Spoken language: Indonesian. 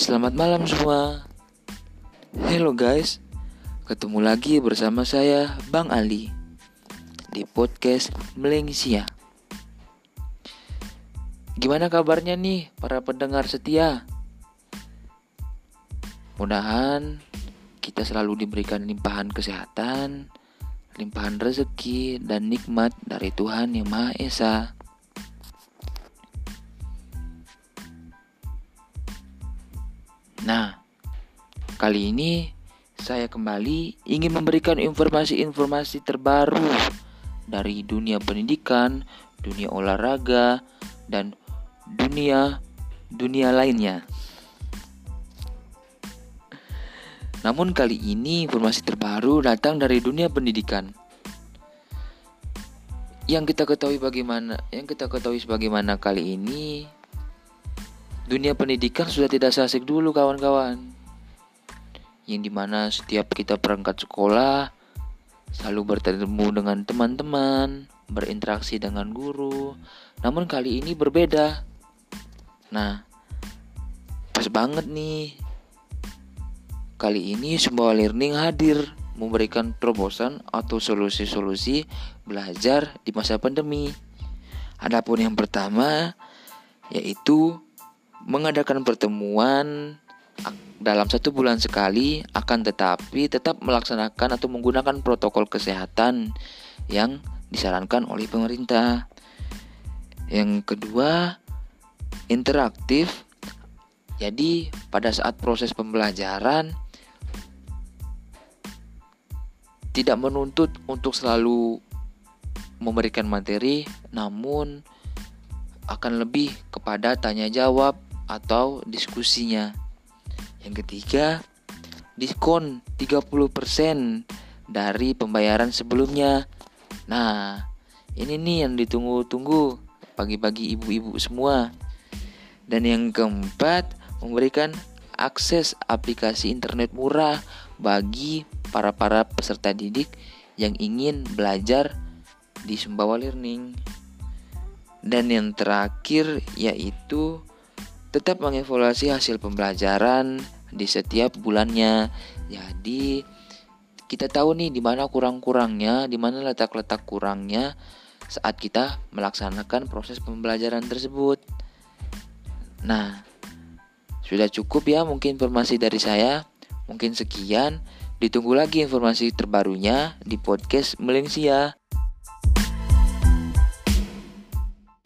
Selamat malam semua. Hello guys, ketemu lagi bersama saya Bang Ali di podcast Melengsia. Gimana kabarnya nih para pendengar setia? Mudahan kita selalu diberikan limpahan kesehatan, limpahan rezeki dan nikmat dari Tuhan Yang Maha Esa. Nah, kali ini saya kembali ingin memberikan informasi-informasi terbaru dari dunia pendidikan, dunia olahraga, dan dunia dunia lainnya. Namun kali ini informasi terbaru datang dari dunia pendidikan. Yang kita ketahui bagaimana, yang kita ketahui sebagaimana kali ini Dunia pendidikan sudah tidak seasik dulu kawan-kawan. Yang di mana setiap kita perangkat sekolah Selalu bertemu dengan teman-teman Berinteraksi dengan guru. Namun kali ini berbeda. Nah Pas banget nih. Kali ini semua learning hadir Memberikan terobosan atau solusi-solusi belajar di masa pandemi. Adapun yang pertama yaitu mengadakan pertemuan dalam satu bulan sekali akan tetapi tetap melaksanakan atau menggunakan protokol kesehatan yang disarankan oleh pemerintah. Yang kedua, interaktif. Jadi, pada saat proses pembelajaran tidak menuntut untuk selalu memberikan materi, namun akan lebih kepada tanya jawab atau diskusinya. Yang ketiga, diskon 30% dari pembayaran sebelumnya. Nah, ini nih yang ditunggu-tunggu bagi-bagi ibu-ibu semua. Dan yang keempat, memberikan akses aplikasi internet murah bagi para-para peserta didik yang ingin belajar di Sumbawa Learning. Dan yang terakhir yaitu tetap mengevaluasi hasil pembelajaran di setiap bulannya. Jadi kita tahu nih di mana kurang-kurangnya, di mana letak-letak kurangnya saat kita melaksanakan proses pembelajaran tersebut. Nah, sudah cukup ya mungkin informasi dari saya. Mungkin sekian. Ditunggu lagi informasi terbarunya di podcast Melengsia.